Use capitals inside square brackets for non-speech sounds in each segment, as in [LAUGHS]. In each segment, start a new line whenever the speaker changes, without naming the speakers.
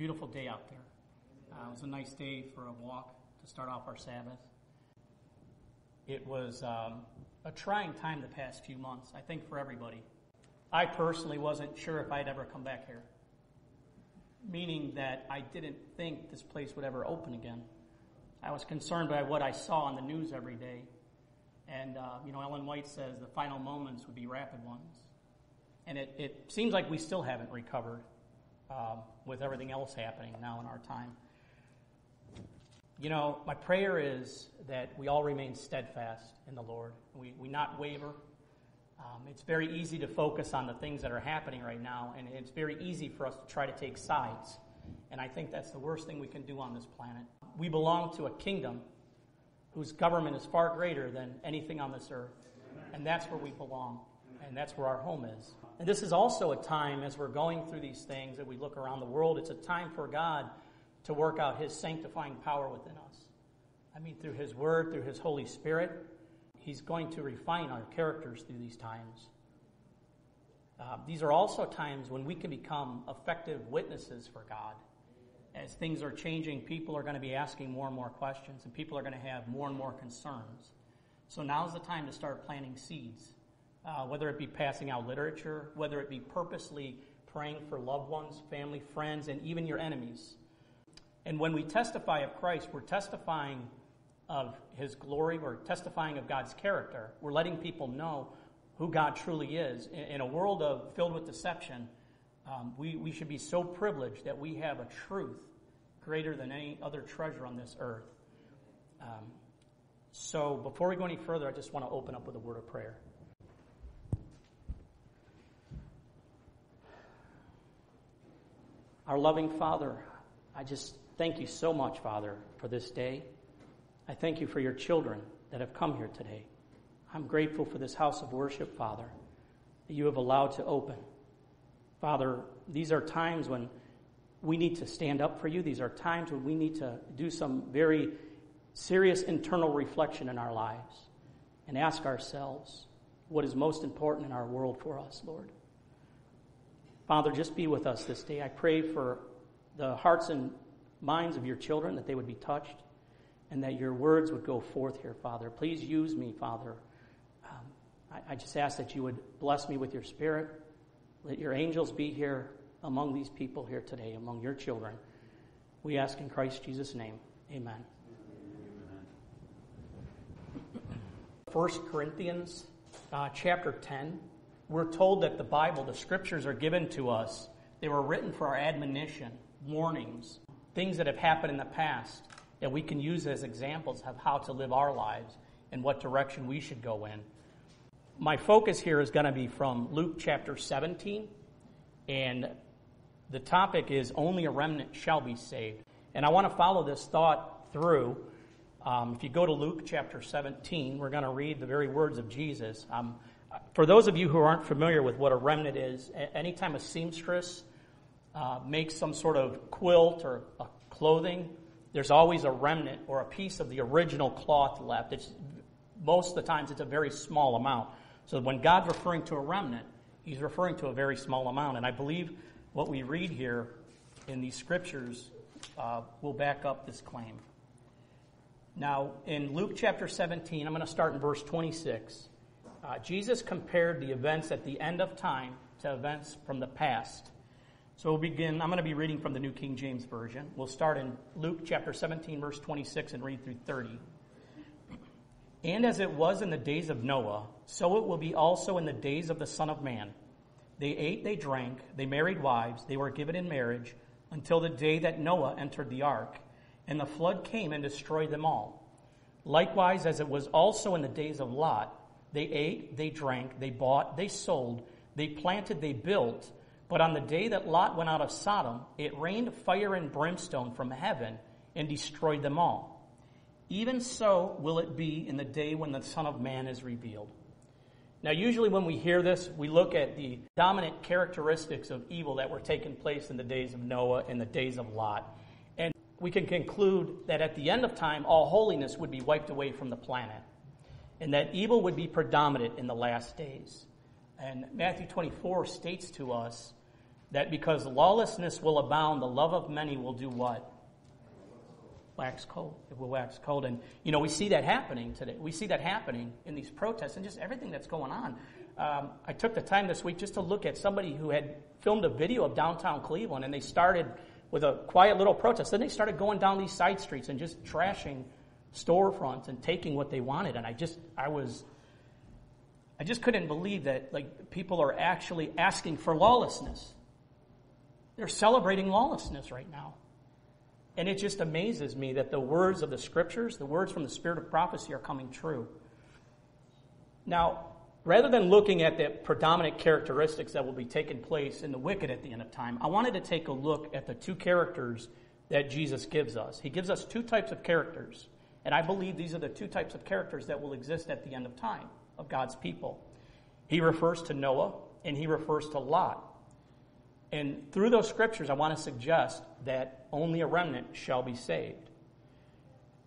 beautiful day out there. Uh, it was a nice day for a walk to start off our Sabbath. It was um, a trying time the past few months, I think, for everybody. I personally wasn't sure if I'd ever come back here, meaning that I didn't think this place would ever open again. I was concerned by what I saw on the news every day. And, uh, you know, Ellen White says the final moments would be rapid ones. And it, it seems like we still haven't recovered um, with everything else happening now in our time. You know, my prayer is that we all remain steadfast in the Lord. We, we not waver. Um, it's very easy to focus on the things that are happening right now, and it's very easy for us to try to take sides. And I think that's the worst thing we can do on this planet. We belong to a kingdom whose government is far greater than anything on this earth. And that's where we belong. And that's where our home is. And this is also a time, as we're going through these things, that we look around the world, it's a time for God to work out His sanctifying power within us. I mean, through His Word, through His Holy Spirit, He's going to refine our characters through these times. Uh, these are also times when we can become effective witnesses for God as things are changing, people are going to be asking more and more questions, and people are going to have more and more concerns. So now's the time to start planting seeds, uh, whether it be passing out literature, whether it be purposely praying for loved ones, family, friends, and even your enemies. And when we testify of Christ, we're testifying of His glory, we're testifying of God's character. We're letting people know who God truly is. In, in a world of, filled with deception, um, we, we should be so privileged that we have a truth greater than any other treasure on this earth. Um, so before we go any further, I just want to open up with a word of prayer. Our loving Father, I just thank you so much, Father, for this day. I thank you for your children that have come here today. I'm grateful for this house of worship, Father, that you have allowed to open. Father, these are times when we need to stand up for you. These are times when we need to do some very serious internal reflection in our lives and ask ourselves what is most important in our world for us, Lord. Father, just be with us this day. I pray for the hearts and minds of your children that they would be touched and that your words would go forth here, Father. Please use me, Father. Um, I, I just ask that you would bless me with your spirit. Let your angels be here among these people here today, among your children. We ask in Christ Jesus' name. Amen. 1 Corinthians uh, chapter 10, we're told that the Bible, the scriptures are given to us. They were written for our admonition, warnings, things that have happened in the past that we can use as examples of how to live our lives and what direction we should go in my focus here is going to be from Luke chapter 17, and the topic is Only a Remnant Shall Be Saved. And I want to follow this thought through. Um, if you go to Luke chapter 17, we're going to read the very words of Jesus. Um, for those of you who aren't familiar with what a remnant is, anytime a seamstress uh, makes some sort of quilt or clothing, there's always a remnant or a piece of the original cloth left. It's, most of the times it's a very small amount. So when God's referring to a remnant, he's referring to a very small amount. And I believe what we read here in these scriptures uh, will back up this claim. Now, in Luke chapter 17, I'm going to start in verse 26. Uh, Jesus compared the events at the end of time to events from the past. So we'll begin. I'm going to be reading from the New King James Version. We'll start in Luke chapter 17, verse 26, and read through 30. And as it was in the days of Noah, so it will be also in the days of the Son of Man. They ate, they drank, they married wives, they were given in marriage, until the day that Noah entered the ark, and the flood came and destroyed them all. Likewise, as it was also in the days of Lot, they ate, they drank, they bought, they sold, they planted, they built. But on the day that Lot went out of Sodom, it rained fire and brimstone from heaven and destroyed them all. Even so will it be in the day when the Son of Man is revealed. Now, usually when we hear this, we look at the dominant characteristics of evil that were taking place in the days of Noah and the days of Lot. And we can conclude that at the end of time, all holiness would be wiped away from the planet, and that evil would be predominant in the last days. And Matthew 24 states to us that because lawlessness will abound, the love of many will do what? Wax cold. It will wax cold. And, you know, we see that happening today. We see that happening in these protests and just everything that's going on. Um, I took the time this week just to look at somebody who had filmed a video of downtown Cleveland, and they started with a quiet little protest. Then they started going down these side streets and just trashing storefronts and taking what they wanted. And I just, I was, I just couldn't believe that like people are actually asking for lawlessness. They're celebrating lawlessness right now. And it just amazes me that the words of the scriptures, the words from the spirit of prophecy are coming true. Now, rather than looking at the predominant characteristics that will be taking place in the wicked at the end of time, I wanted to take a look at the two characters that Jesus gives us. He gives us two types of characters. And I believe these are the two types of characters that will exist at the end of time of God's people. He refers to Noah and he refers to Lot. And through those scriptures, I want to suggest that only a remnant shall be saved.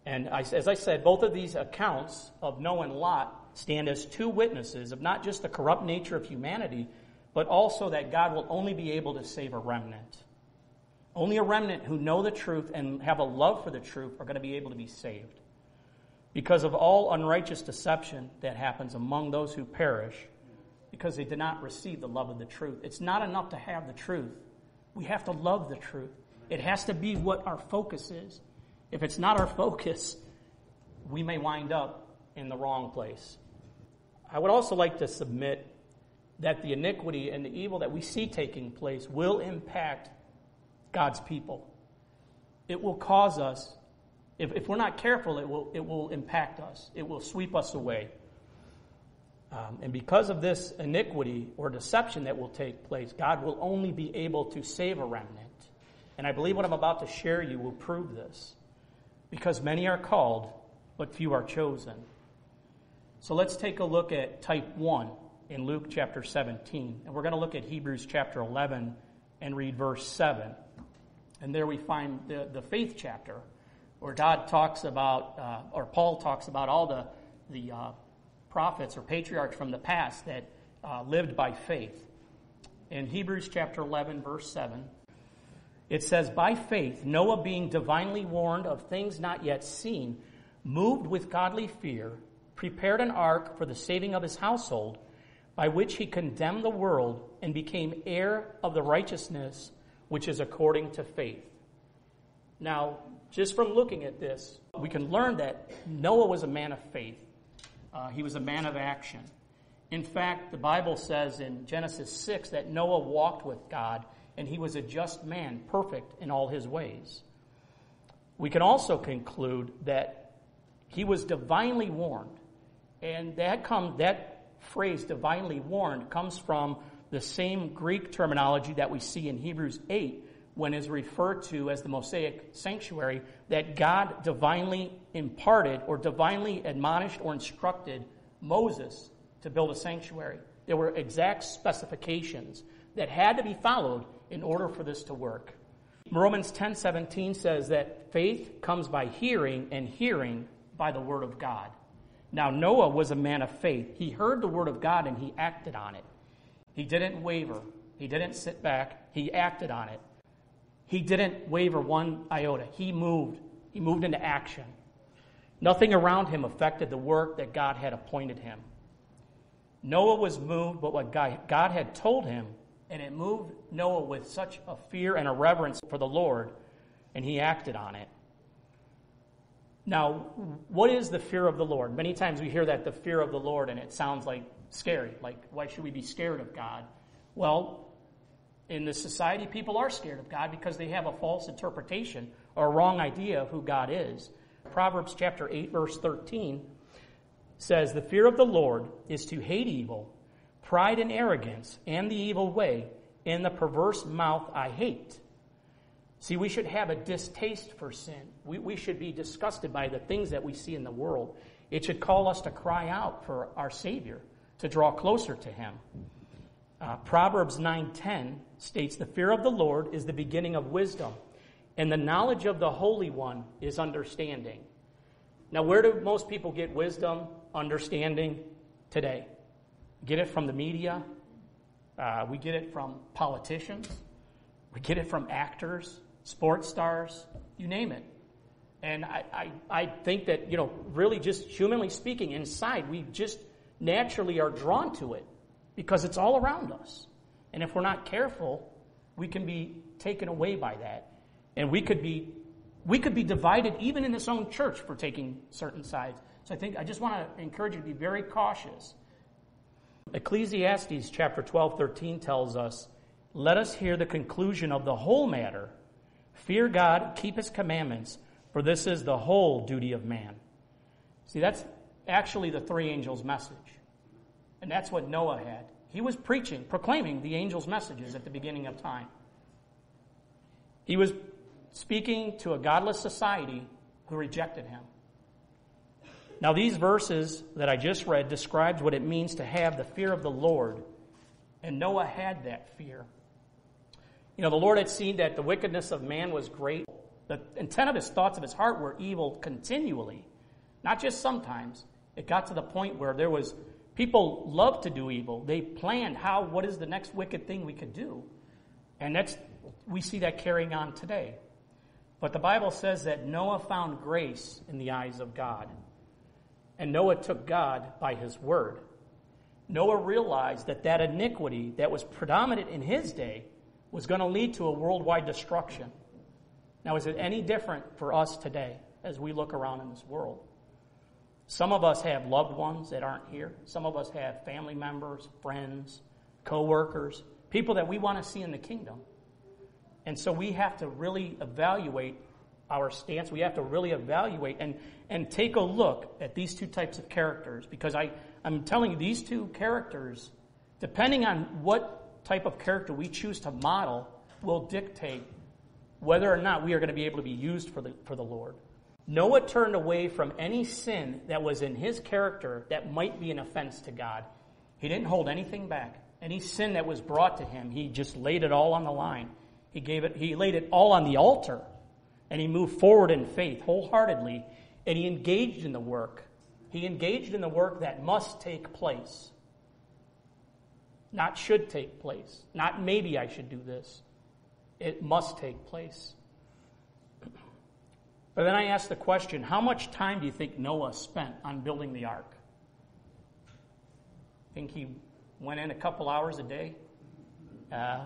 And I, as I said, both of these accounts of Noah and Lot stand as two witnesses of not just the corrupt nature of humanity, but also that God will only be able to save a remnant. Only a remnant who know the truth and have a love for the truth are going to be able to be saved. Because of all unrighteous deception that happens among those who perish, because they did not receive the love of the truth. It's not enough to have the truth. We have to love the truth. It has to be what our focus is. If it's not our [LAUGHS] focus, we may wind up in the wrong place. I would also like to submit that the iniquity and the evil that we see taking place will impact God's people. It will cause us, if, if we're not careful, it will, it will impact us. It will sweep us away. Um, and because of this iniquity or deception that will take place, God will only be able to save a remnant. And I believe what I'm about to share you will prove this. Because many are called, but few are chosen. So let's take a look at type 1 in Luke chapter 17. And we're going to look at Hebrews chapter 11 and read verse 7. And there we find the, the faith chapter, where God talks about, uh, or Paul talks about all the, the uh, prophets or patriarchs from the past that uh, lived by faith. In Hebrews chapter 11, verse 7, it says, By faith, Noah, being divinely warned of things not yet seen, moved with godly fear, prepared an ark for the saving of his household, by which he condemned the world and became heir of the righteousness which is according to faith. Now, just from looking at this, we can learn that Noah was a man of faith. Uh, he was a man of action. In fact, the Bible says in Genesis 6 that Noah walked with God and he was a just man, perfect in all his ways. We can also conclude that he was divinely warned. And that that phrase divinely warned comes from the same Greek terminology that we see in Hebrews 8 when is referred to as the Mosaic sanctuary that God divinely imparted or divinely admonished or instructed Moses to build a sanctuary. There were exact specifications that had to be followed in order for this to work. Romans 10:17 says that faith comes by hearing and hearing by the word of God. Now Noah was a man of faith. He heard the word of God and he acted on it. He didn't waver. He didn't sit back. He acted on it. He didn't waver one iota. He moved. He moved into action. Nothing around him affected the work that God had appointed him. Noah was moved by what God had told him, and it moved Noah with such a fear and a reverence for the Lord, and he acted on it. Now, what is the fear of the Lord? Many times we hear that the fear of the Lord, and it sounds like scary. Like, why should we be scared of God? Well, in this society, people are scared of God because they have a false interpretation or a wrong idea of who God is. Proverbs chapter 8, verse 13 says, The fear of the Lord is to hate evil, pride and arrogance, and the evil way, and the perverse mouth I hate. See, we should have a distaste for sin. We, we should be disgusted by the things that we see in the world. It should call us to cry out for our Savior, to draw closer to Him. Uh, Proverbs 9:10 states, "The fear of the Lord is the beginning of wisdom, and the knowledge of the Holy One is understanding." Now, where do most people get wisdom, understanding today? Get it from the media. Uh, we get it from politicians. We get it from actors, sports stars, you name it. And I, I, I think that, you know, really just humanly speaking, inside, we just naturally are drawn to it because it's all around us. And if we're not careful, we can be taken away by that. And we could be we could be divided even in this own church for taking certain sides. So I think I just want to encourage you to be very cautious. Ecclesiastes chapter 12, 13 tells us, Let us hear the conclusion of the whole matter. Fear God, keep his commandments, for this is the whole duty of man. See, that's actually the three angels' message. And that's what Noah had. He was preaching, proclaiming the angels' messages at the beginning of time. He was speaking to a godless society who rejected him. Now, these verses that I just read describes what it means to have the fear of the Lord, and Noah had that fear. You know, the Lord had seen that the wickedness of man was great. The intent of his thoughts of his heart were evil continually, not just sometimes. It got to the point where there was people love to do evil. They planned how, what is the next wicked thing we could do? And that's, we see that carrying on today. But the Bible says that Noah found grace in the eyes of God. And Noah took God by his word. Noah realized that that iniquity that was predominant in his day was going to lead to a worldwide destruction. Now, is it any different for us today as we look around in this world? Some of us have loved ones that aren't here. Some of us have family members, friends, co-workers, people that we want to see in the kingdom. And so we have to really evaluate our stance. We have to really evaluate and, and take a look at these two types of characters because I, I'm telling you, these two characters, depending on what type of character we choose to model, will dictate whether or not we are going to be able to be used for the, for the Lord. Noah turned away from any sin that was in his character that might be an offense to God. He didn't hold anything back. Any sin that was brought to him, he just laid it all on the line. He gave it, he laid it all on the altar and he moved forward in faith wholeheartedly and he engaged in the work. He engaged in the work that must take place. Not should take place. Not maybe I should do this. It must take place. But then I ask the question how much time do you think Noah spent on building the ark? I Think he went in a couple hours a day? Uh,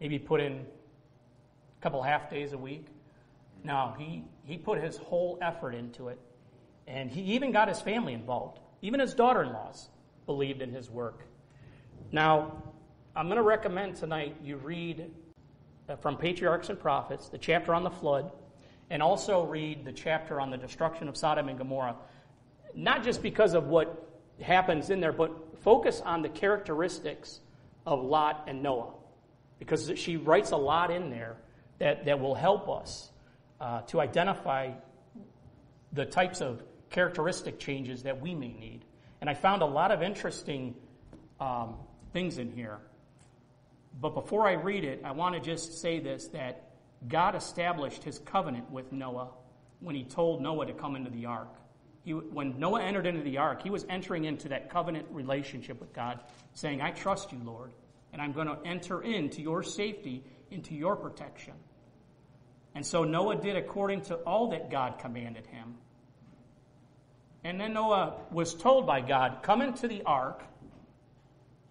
maybe put in a couple half days a week. No, he, he put his whole effort into it. And he even got his family involved. Even his daughter in laws believed in his work. Now, I'm going to recommend tonight you read uh, from Patriarchs and Prophets, the chapter on the flood, and also read the chapter on the destruction of Sodom and Gomorrah. Not just because of what happens in there, but focus on the characteristics of Lot and Noah because she writes a lot in there that, that will help us uh, to identify the types of characteristic changes that we may need. And I found a lot of interesting um, things in here. But before I read it, I want to just say this that God established his covenant with Noah when he told Noah to come into the ark. He, when Noah entered into the ark, he was entering into that covenant relationship with God, saying, I trust you, Lord and I'm going to enter into your safety, into your protection. And so Noah did according to all that God commanded him. And then Noah was told by God, Come into the ark,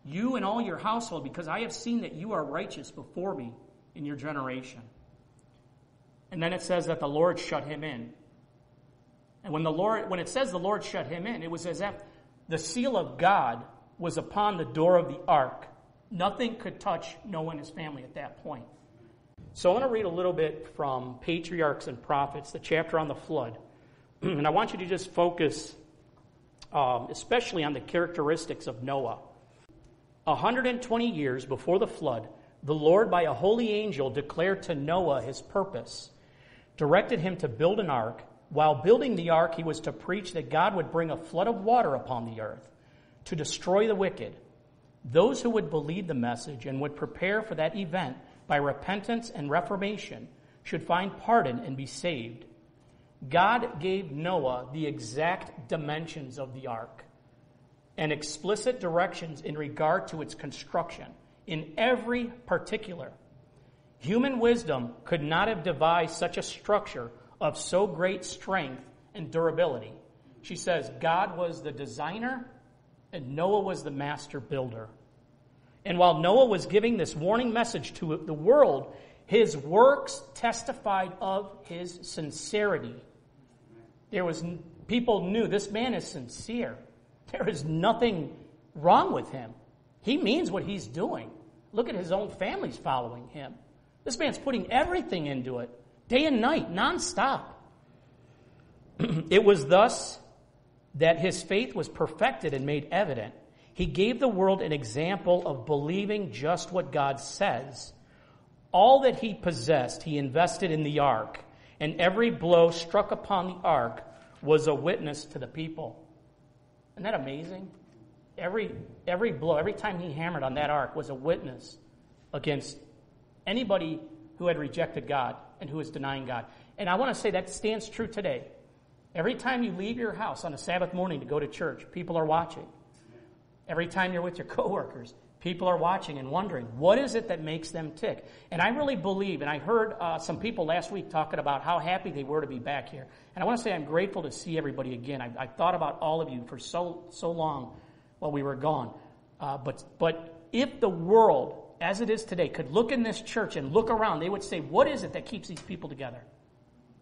you and all your household, because I have seen that you are righteous before me in your generation. And then it says that the Lord shut him in. And when the Lord when it says the Lord shut him in, it was as if the seal of God was upon the door of the ark Nothing could touch Noah and his family at that point. So I want to read a little bit from Patriarchs and Prophets, the chapter on the flood. [CLEARS THROAT] and I want you to just focus um, especially on the characteristics of Noah. 120 years before the flood, the Lord, by a holy angel, declared to Noah his purpose, directed him to build an ark. While building the ark, he was to preach that God would bring a flood of water upon the earth to destroy the wicked those who would believe the message and would prepare for that event by repentance and reformation should find pardon and be saved. God gave Noah the exact dimensions of the ark and explicit directions in regard to its construction in every particular. Human wisdom could not have devised such a structure of so great strength and durability. She says God was the designer and Noah was the master builder. And while Noah was giving this warning message to the world, his works testified of his sincerity. There was people knew this man is sincere. There is nothing wrong with him. He means what he's doing. Look at his own family's following him. This man's putting everything into it, day and night, nonstop. [CLEARS THROAT] it was thus that his faith was perfected and made evident. He gave the world an example of believing just what God says. All that he possessed, he invested in the ark, and every blow struck upon the ark was a witness to the people. Isn't that amazing? Every, every blow, every time he hammered on that ark was a witness against anybody who had rejected God and who was denying God. And I want to say that stands true today. Every time you leave your house on a Sabbath morning to go to church, people are watching. Every time you're with your [LAUGHS] coworkers, people are watching and wondering, what is it that makes them tick? And I really believe, and I heard uh, some people last week talking about how happy they were to be back here. And I want to say I'm grateful to see everybody again. I, I thought about all of you for so, so long while we were gone. Uh, but, but if the world, as it is today, could look in this church and look around, they would say, what is it that keeps these people together?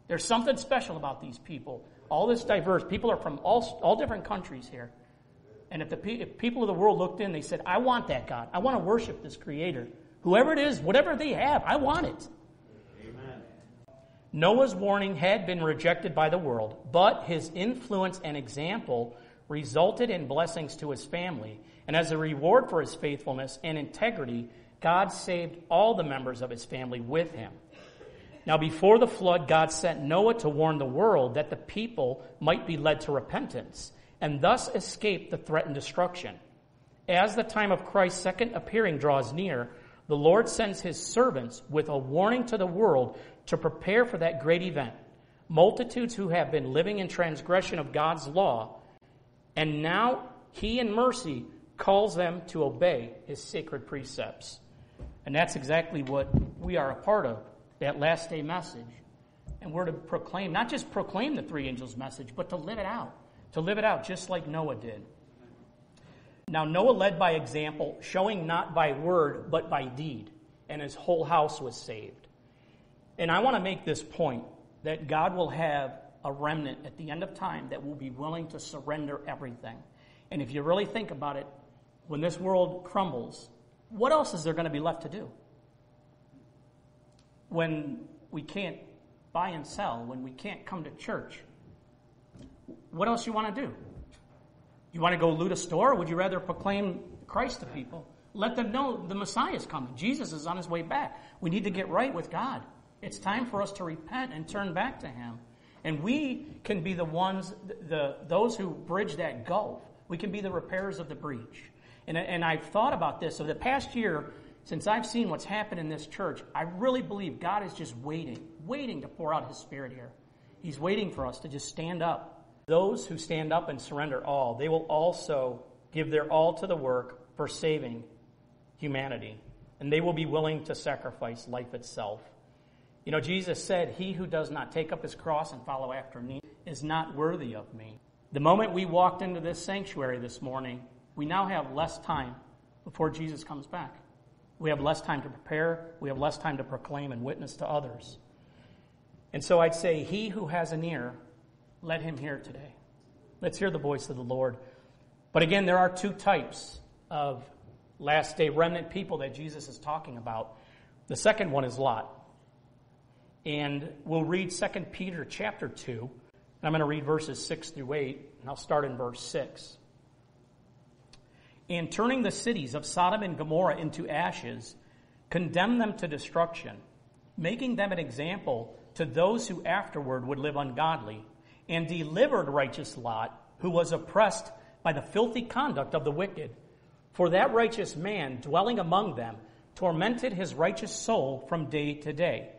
There's something special about these people all this diverse. People are from all, all different countries here. And if the if people of the world looked in, they said, I want that God. I want to worship this creator. Whoever it is, whatever they have, I want it. Amen. Noah's warning had been rejected by the world, but his influence and example resulted in blessings to his family. And as a reward for his faithfulness and integrity, God saved all the members of his family with him. Now, before the flood, God sent Noah to warn the world that the people might be led to repentance and thus escape the threatened destruction. As the time of Christ's second appearing draws near, the Lord sends his servants with a warning to the world to prepare for that great event. Multitudes who have been living in transgression of God's law, and now he in mercy calls them to obey his sacred precepts. And that's exactly what we are a part of that last day message. And we're to proclaim, not just proclaim the three angels' message, but to live it out. To live it out just like Noah did. Now, Noah led by example, showing not by word, but by deed, and his whole house was saved. And I want to make this point that God will have a remnant at the end of time that will be willing to surrender everything. And if you really think about it, when this world crumbles, what else is there going to be left to do? when we can't buy and sell, when we can't come to church, what else you want to do? You want to go loot a store, or would you rather proclaim Christ to people? Let them know the Messiah is coming. Jesus is on his way back. We need to get right with God. It's time for us to repent and turn back to Him. And we can be the ones, the, those who bridge that gulf. We can be the repairers of the breach. And, and I've thought about this. So the past year, since I've seen what's happened in this church, I really believe God is just waiting, waiting to pour out His Spirit here. He's waiting for us to just stand up. Those who stand up and surrender all, they will also give their all to the work for saving humanity. And they will be willing to sacrifice life itself. You know, Jesus said, He who does not take up his cross and follow after me is not worthy of me. The moment we walked into this sanctuary this morning, we now have less time before Jesus comes back. We have less time to prepare. We have less time to proclaim and witness to others. And so I'd say, He who has an ear, let him hear today. Let's hear the voice of the Lord. But again, there are two types of last day remnant people that Jesus is talking about. The second one is Lot. And we'll read 2 Peter chapter 2. And I'm going to read verses 6 through 8, and I'll start in verse 6 and turning the cities of Sodom and Gomorrah into ashes, condemned them to destruction, making them an example to those who afterward would live ungodly, and delivered righteous Lot, who was oppressed by the filthy conduct of the wicked. For that righteous man dwelling among them tormented his righteous soul from day to day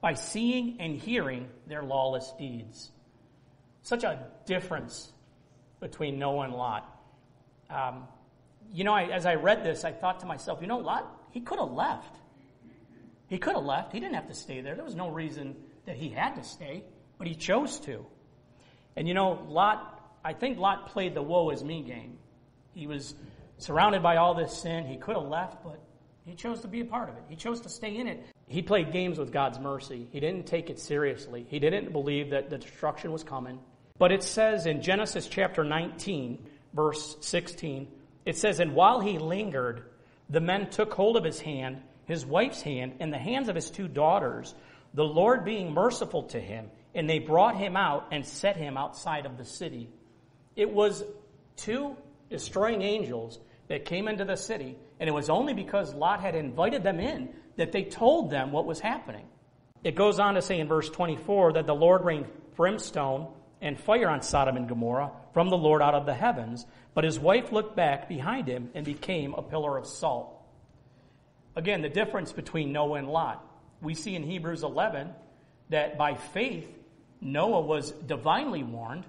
by seeing and hearing their lawless deeds. Such a difference between Noah and Lot. Um, you know, I, as I read this, I thought to myself, you know, Lot, he could have left. He could have left. He didn't have to stay there. There was no reason that he had to stay, but he chose to. And you know, Lot, I think Lot played the woe is me game. He was surrounded by all this sin. He could have left, but he chose to be a part of it. He chose to stay in it. He played games with God's mercy. He didn't take it seriously. He didn't believe that the destruction was coming. But it says in Genesis chapter 19, verse 16, it says, And while he lingered, the men took hold of his hand, his wife's hand, and the hands of his two daughters, the Lord being merciful to him, and they brought him out and set him outside of the city. It was two destroying angels that came into the city, and it was only because Lot had invited them in that they told them what was happening. It goes on to say in verse 24 that the Lord rained brimstone and fire on Sodom and Gomorrah from the Lord out of the heavens, but his wife looked back behind him and became a pillar of salt. Again, the difference between Noah and Lot. We see in Hebrews 11 that by faith, Noah was divinely warned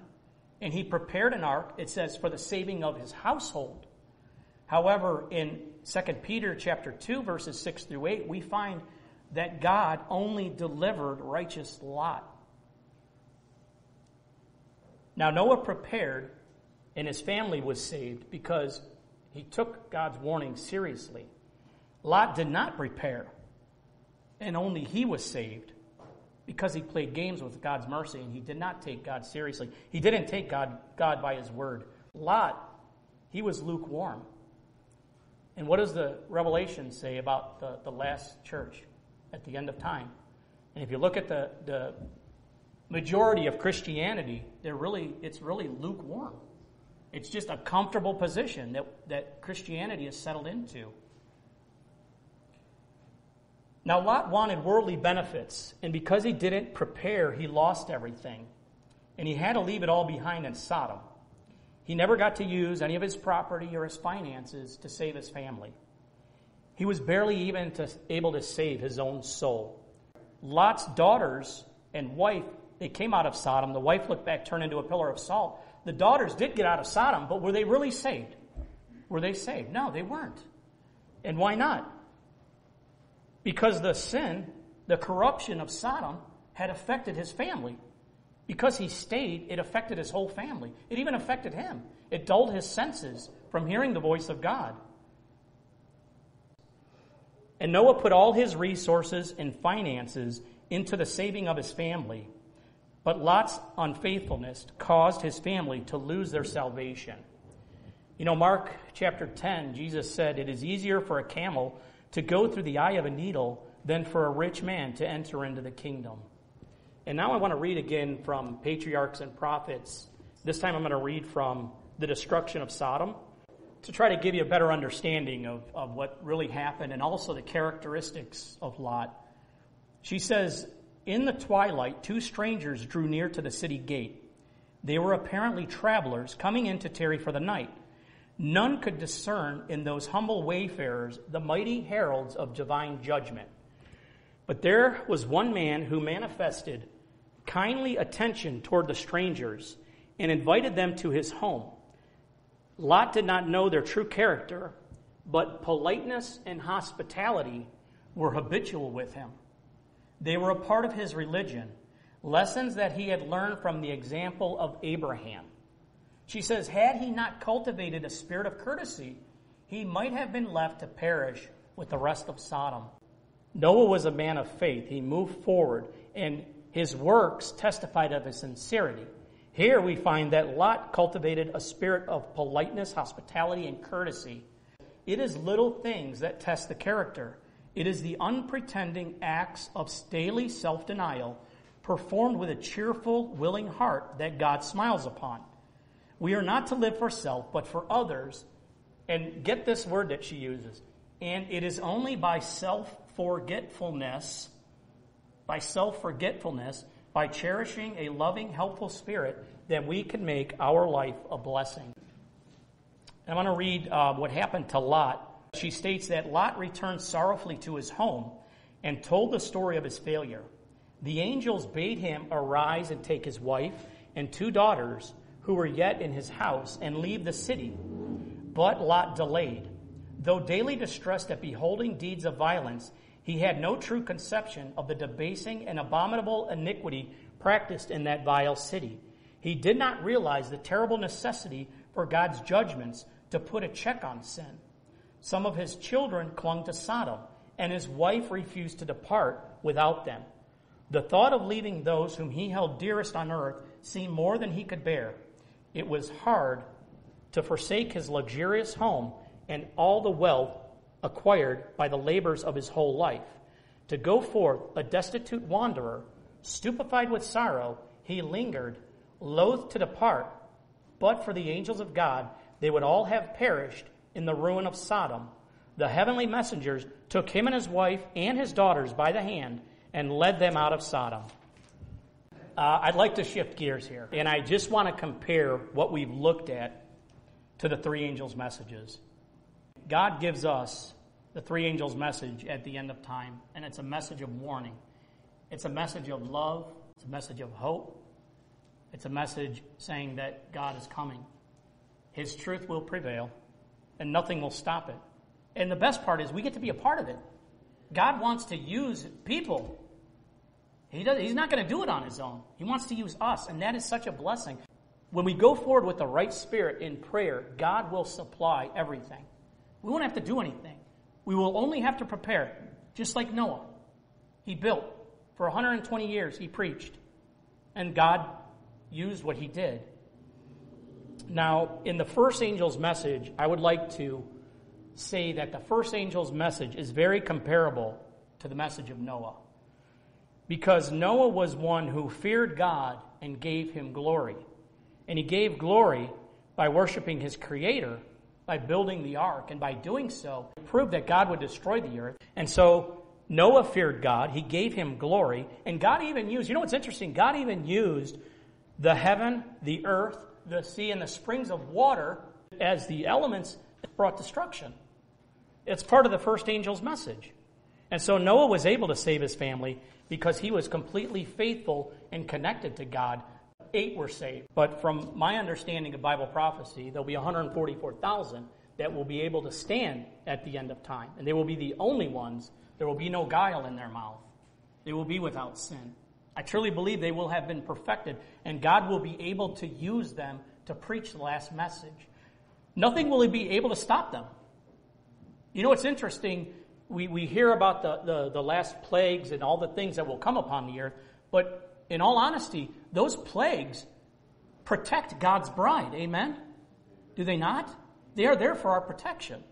and he prepared an ark, it says, for the saving of his household. However, in 2 Peter chapter 2, verses 6 through 8, we find that God only delivered righteous Lot. Now, Noah prepared, and his family was saved because he took God's warning seriously. Lot did not prepare, and only he was saved because he played games with God's mercy and he did not take God seriously. He didn't take God, God by his word. Lot, he was lukewarm. And what does the Revelation say about the, the last church at the end of time? And if you look at the, the majority of Christianity, they're really, it's really lukewarm. It's just a comfortable position that, that Christianity is settled into. Now, Lot wanted worldly benefits, and because he didn't prepare, he lost everything. And he had to leave it all behind in Sodom. He never got to use any of his property or his finances to save his family. He was barely even to, able to save his own soul. Lot's daughters and wife, they came out of Sodom. The wife looked back, turned into a pillar of salt. The daughters did get out of Sodom, but were they really saved? Were they saved? No, they weren't. And why not? Because the sin, the corruption of Sodom, had affected his family. Because he stayed, it affected his whole family. It even affected him. It dulled his senses from hearing the voice of God. And Noah put all his resources and finances into the saving of his family. But Lot's unfaithfulness caused his family to lose their salvation. You know, Mark chapter 10, Jesus said, It is easier for a camel to go through the eye of a needle than for a rich man to enter into the kingdom. And now I want to read again from Patriarchs and Prophets. This time I'm going to read from the destruction of Sodom to try to give you a better understanding of, of what really happened and also the characteristics of Lot. She says, In the twilight, two strangers drew near to the city gate. They were apparently travelers coming in to tarry for the night. None could discern in those humble wayfarers the mighty heralds of divine judgment. But there was one man who manifested kindly attention toward the strangers and invited them to his home. Lot did not know their true character, but politeness and hospitality were habitual with him. They were a part of his religion, lessons that he had learned from the example of Abraham. She says, had he not cultivated a spirit of courtesy, he might have been left to perish with the rest of Sodom. Noah was a man of faith. He moved forward, and his works testified of his sincerity. Here we find that Lot cultivated a spirit of politeness, hospitality, and courtesy. It is little things that test the character. It is the unpretending acts of daily self denial performed with a cheerful, willing heart that God smiles upon. We are not to live for self, but for others. And get this word that she uses. And it is only by self forgetfulness, by self forgetfulness, by cherishing a loving, helpful spirit, that we can make our life a blessing. I want to read uh, what happened to Lot. She states that Lot returned sorrowfully to his home and told the story of his failure. The angels bade him arise and take his wife and two daughters who were yet in his house and leave the city. But Lot delayed. Though daily distressed at beholding deeds of violence, He had no true conception of the debasing and abominable iniquity practiced in that vile city. He did not realize the terrible necessity for God's judgments to put a check on sin. Some of his children clung to Sodom, and his wife refused to depart without them. The thought of leaving those whom he held dearest on earth seemed more than he could bear. It was hard to forsake his luxurious home and all the wealth acquired by the labors of his whole life. To go forth a destitute wanderer, stupefied with sorrow, he lingered, loath to depart. But for the angels of God, they would all have perished in the ruin of Sodom. The heavenly messengers took him and his wife and his daughters by the hand and led them out of Sodom. Uh, I'd like to shift gears here, and I just want to compare what we've looked at to the three angels' messages. God gives us the three angels' message at the end of time, and it's a message of warning. It's a message of love, it's a message of hope, it's a message saying that God is coming. His truth will prevail, and nothing will stop it. And the best part is we get to be a part of it. God wants to use people. He does, he's not going to do it on his own. He wants to use us, and that is such a blessing. When we go forward with the right spirit in prayer, God will supply everything. We won't have to do anything. We will only have to prepare, just like Noah. He built. For 120 years, he preached. And God used what he did. Now, in the first angel's message, I would like to say that the first angel's message is very comparable to the message of Noah. Because Noah was one who feared God and gave him glory. And he gave glory by worshiping his creator by building the ark, and by doing so, proved that God would destroy the earth. And so Noah feared God, he gave him glory, and God even used, you know what's interesting? God even used the heaven, the earth, the sea, and the springs of water as the elements brought destruction. It's part of the first angel's message. And so Noah was able to save his family because he was completely faithful and connected to God eight were saved. But from my understanding of Bible prophecy, there'll be 144,000 that will be able to stand at the end of time. And they will be the only ones. There will be no guile in their mouth. They will be without sin. I truly believe they will have been perfected, and God will be able to use them to preach the last message. Nothing will be able to stop them. You know, what's interesting. We, we hear about the, the, the last plagues and all the things that will come upon the earth, but in all honesty, those plagues protect God's bride. Amen? Do they not? They are there for our protection.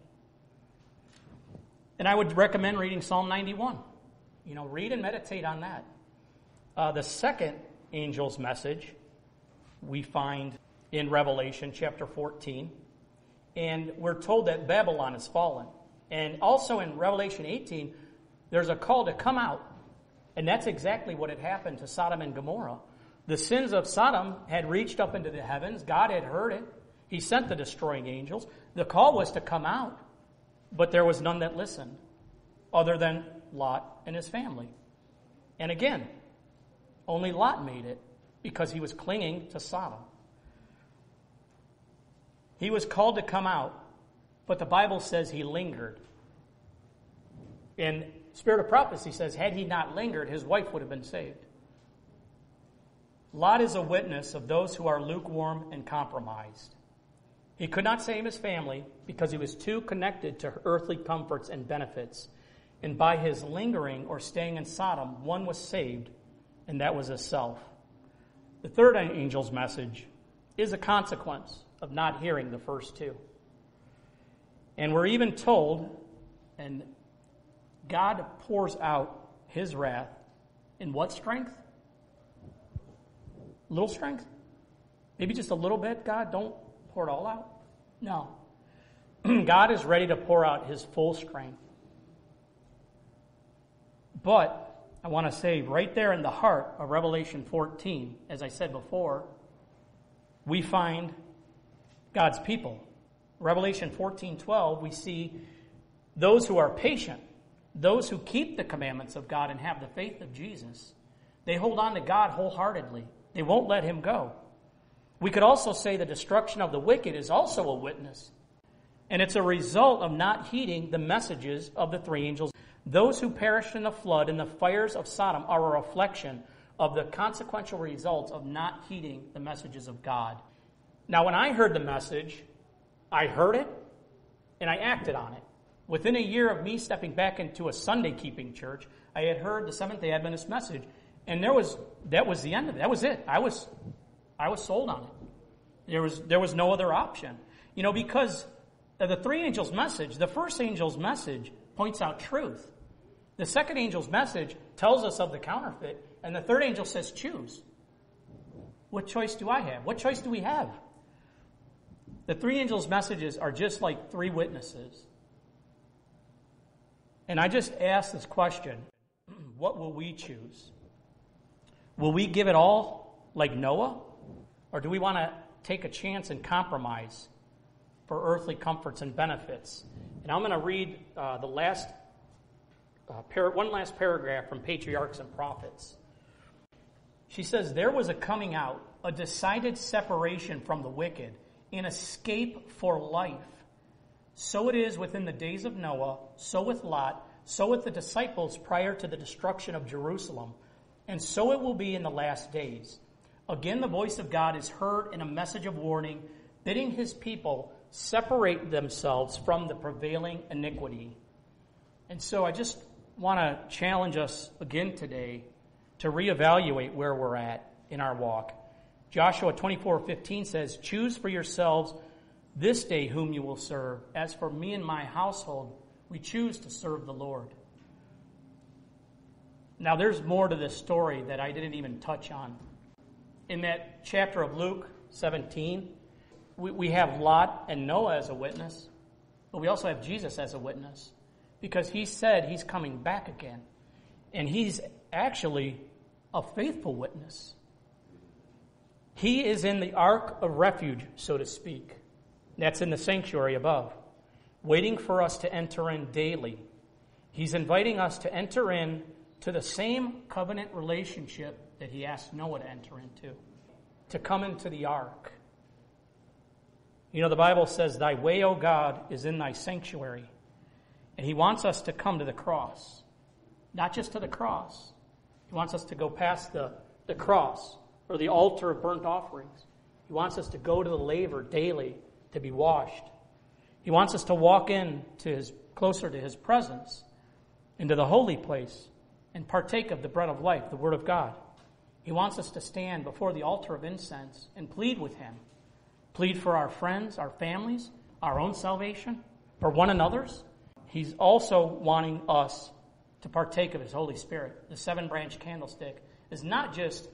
And I would recommend reading Psalm 91. You know, read and meditate on that. Uh, the second angel's message we find in Revelation chapter 14. And we're told that Babylon has fallen. And also in Revelation 18, there's a call to come out and that's exactly what had happened to Sodom and Gomorrah. The sins of Sodom had reached up into the heavens. God had heard it. He sent the destroying angels. The call was to come out, but there was none that listened other than Lot and his family. And again, only Lot made it because he was clinging to Sodom. He was called to come out, but the Bible says he lingered. And Spirit of prophecy says, had he not lingered, his wife would have been saved. Lot is a witness of those who are lukewarm and compromised. He could not save his family because he was too connected to earthly comforts and benefits. And by his lingering or staying in Sodom, one was saved, and that was a self. The third angel's message is a consequence of not hearing the first two. And we're even told, and God pours out his wrath in what strength? Little strength? Maybe just a little bit, God? Don't pour it all out. No. [CLEARS THROAT] God is ready to pour out his full strength. But I want to say right there in the heart of Revelation 14, as I said before, we find God's people. Revelation 14:12, we see those who are patient those who keep the commandments of God and have the faith of Jesus, they hold on to God wholeheartedly. They won't let him go. We could also say the destruction of the wicked is also a witness. And it's a result of not heeding the messages of the three angels. Those who perished in the flood and the fires of Sodom are a reflection of the consequential results of not heeding the messages of God. Now, when I heard the message, I heard it and I acted on it. Within a year of me stepping back into a Sunday keeping church, I had heard the Seventh day Adventist message, and there was, that was the end of it. That was it. I was, I was sold on it. There was, there was no other option. You know, because the three angels' message, the first angel's message points out truth. The second angel's message tells us of the counterfeit, and the third angel says, choose. What choice do I have? What choice do we have? The three angels' messages are just like three witnesses. And I just ask this question [CLEARS THROAT] what will we choose? Will we give it all like Noah? Or do we want to take a chance and compromise for earthly comforts and benefits? And I'm going to read uh, the last uh, par- one last paragraph from Patriarchs and Prophets. She says, There was a coming out, a decided separation from the wicked, an escape for life. So it is within the days of Noah, so with Lot, so with the disciples prior to the destruction of Jerusalem, and so it will be in the last days. Again, the voice of God is heard in a message of warning, bidding his people separate themselves from the prevailing iniquity. And so I just want to challenge us again today to reevaluate where we're at in our walk. Joshua 24:15 says, "Choose for yourselves this day whom you will serve. As for me and my household, we choose to serve the Lord." Now there's more to this story that I didn't even touch on. In that chapter of Luke 17, we, we have Lot and Noah as a witness, but we also have Jesus as a witness because he said he's coming back again. And he's actually a faithful witness. He is in the ark of refuge, so to speak. That's in the sanctuary above, waiting for us to enter in daily. He's inviting us to enter in to the same covenant relationship that he asked Noah to enter into, to come into the ark. You know, the Bible says, Thy way, O God, is in thy sanctuary. And he wants us to come to the cross, not just to the cross. He wants us to go past the, the cross or the altar of burnt offerings. He wants us to go to the laver daily to be washed. He wants us to walk in to his, closer to his presence, into the holy place, and partake of the bread of life, the Word of God. He wants us to stand before the altar of incense and plead with him. Plead for our friends, our families, our own salvation, for one another's, He's also wanting us to partake of His Holy Spirit. The seven branch candlestick is not just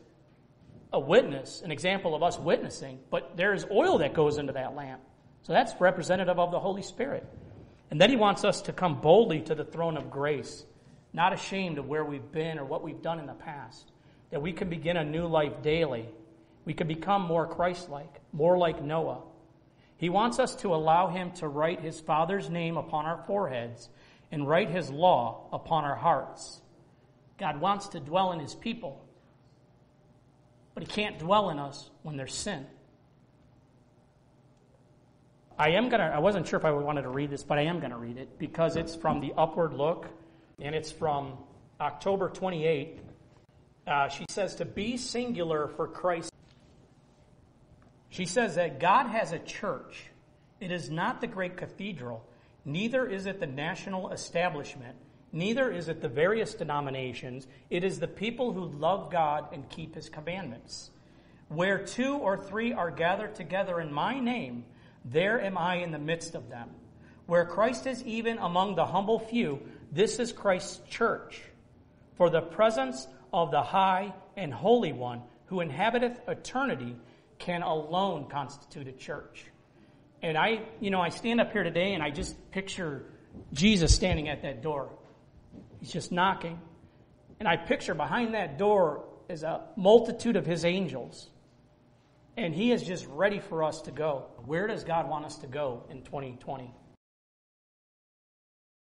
a witness, an example of us witnessing, but there is oil that goes into that lamp. So that's representative of the Holy Spirit. And then He wants us to come boldly to the throne of grace, not ashamed of where we've been or what we've done in the past, that we can begin a new life daily. We can become more Christ like, more like Noah. He wants us to allow Him to write His Father's name upon our foreheads and write His law upon our hearts. God wants to dwell in His people, but He can't dwell in us when there's sin. I am gonna. I wasn't sure if I wanted to read this, but I am gonna read it because it's from the Upward Look, and it's from October 28. Uh, she says to be singular for Christ she says that God has a church. It is not the great cathedral, neither is it the national establishment, neither is it the various denominations. It is the people who love God and keep his commandments. Where two or three are gathered together in my name, there am I in the midst of them. Where Christ is even among the humble few, this is Christ's church. For the presence of the high and holy one who inhabiteth eternity can alone constitute a church. And I, you know, I stand up here today and I just picture Jesus standing at that door. He's just knocking. And I picture behind that door is a multitude of his angels. And he is just ready for us to go. Where does God want us to go in 2020?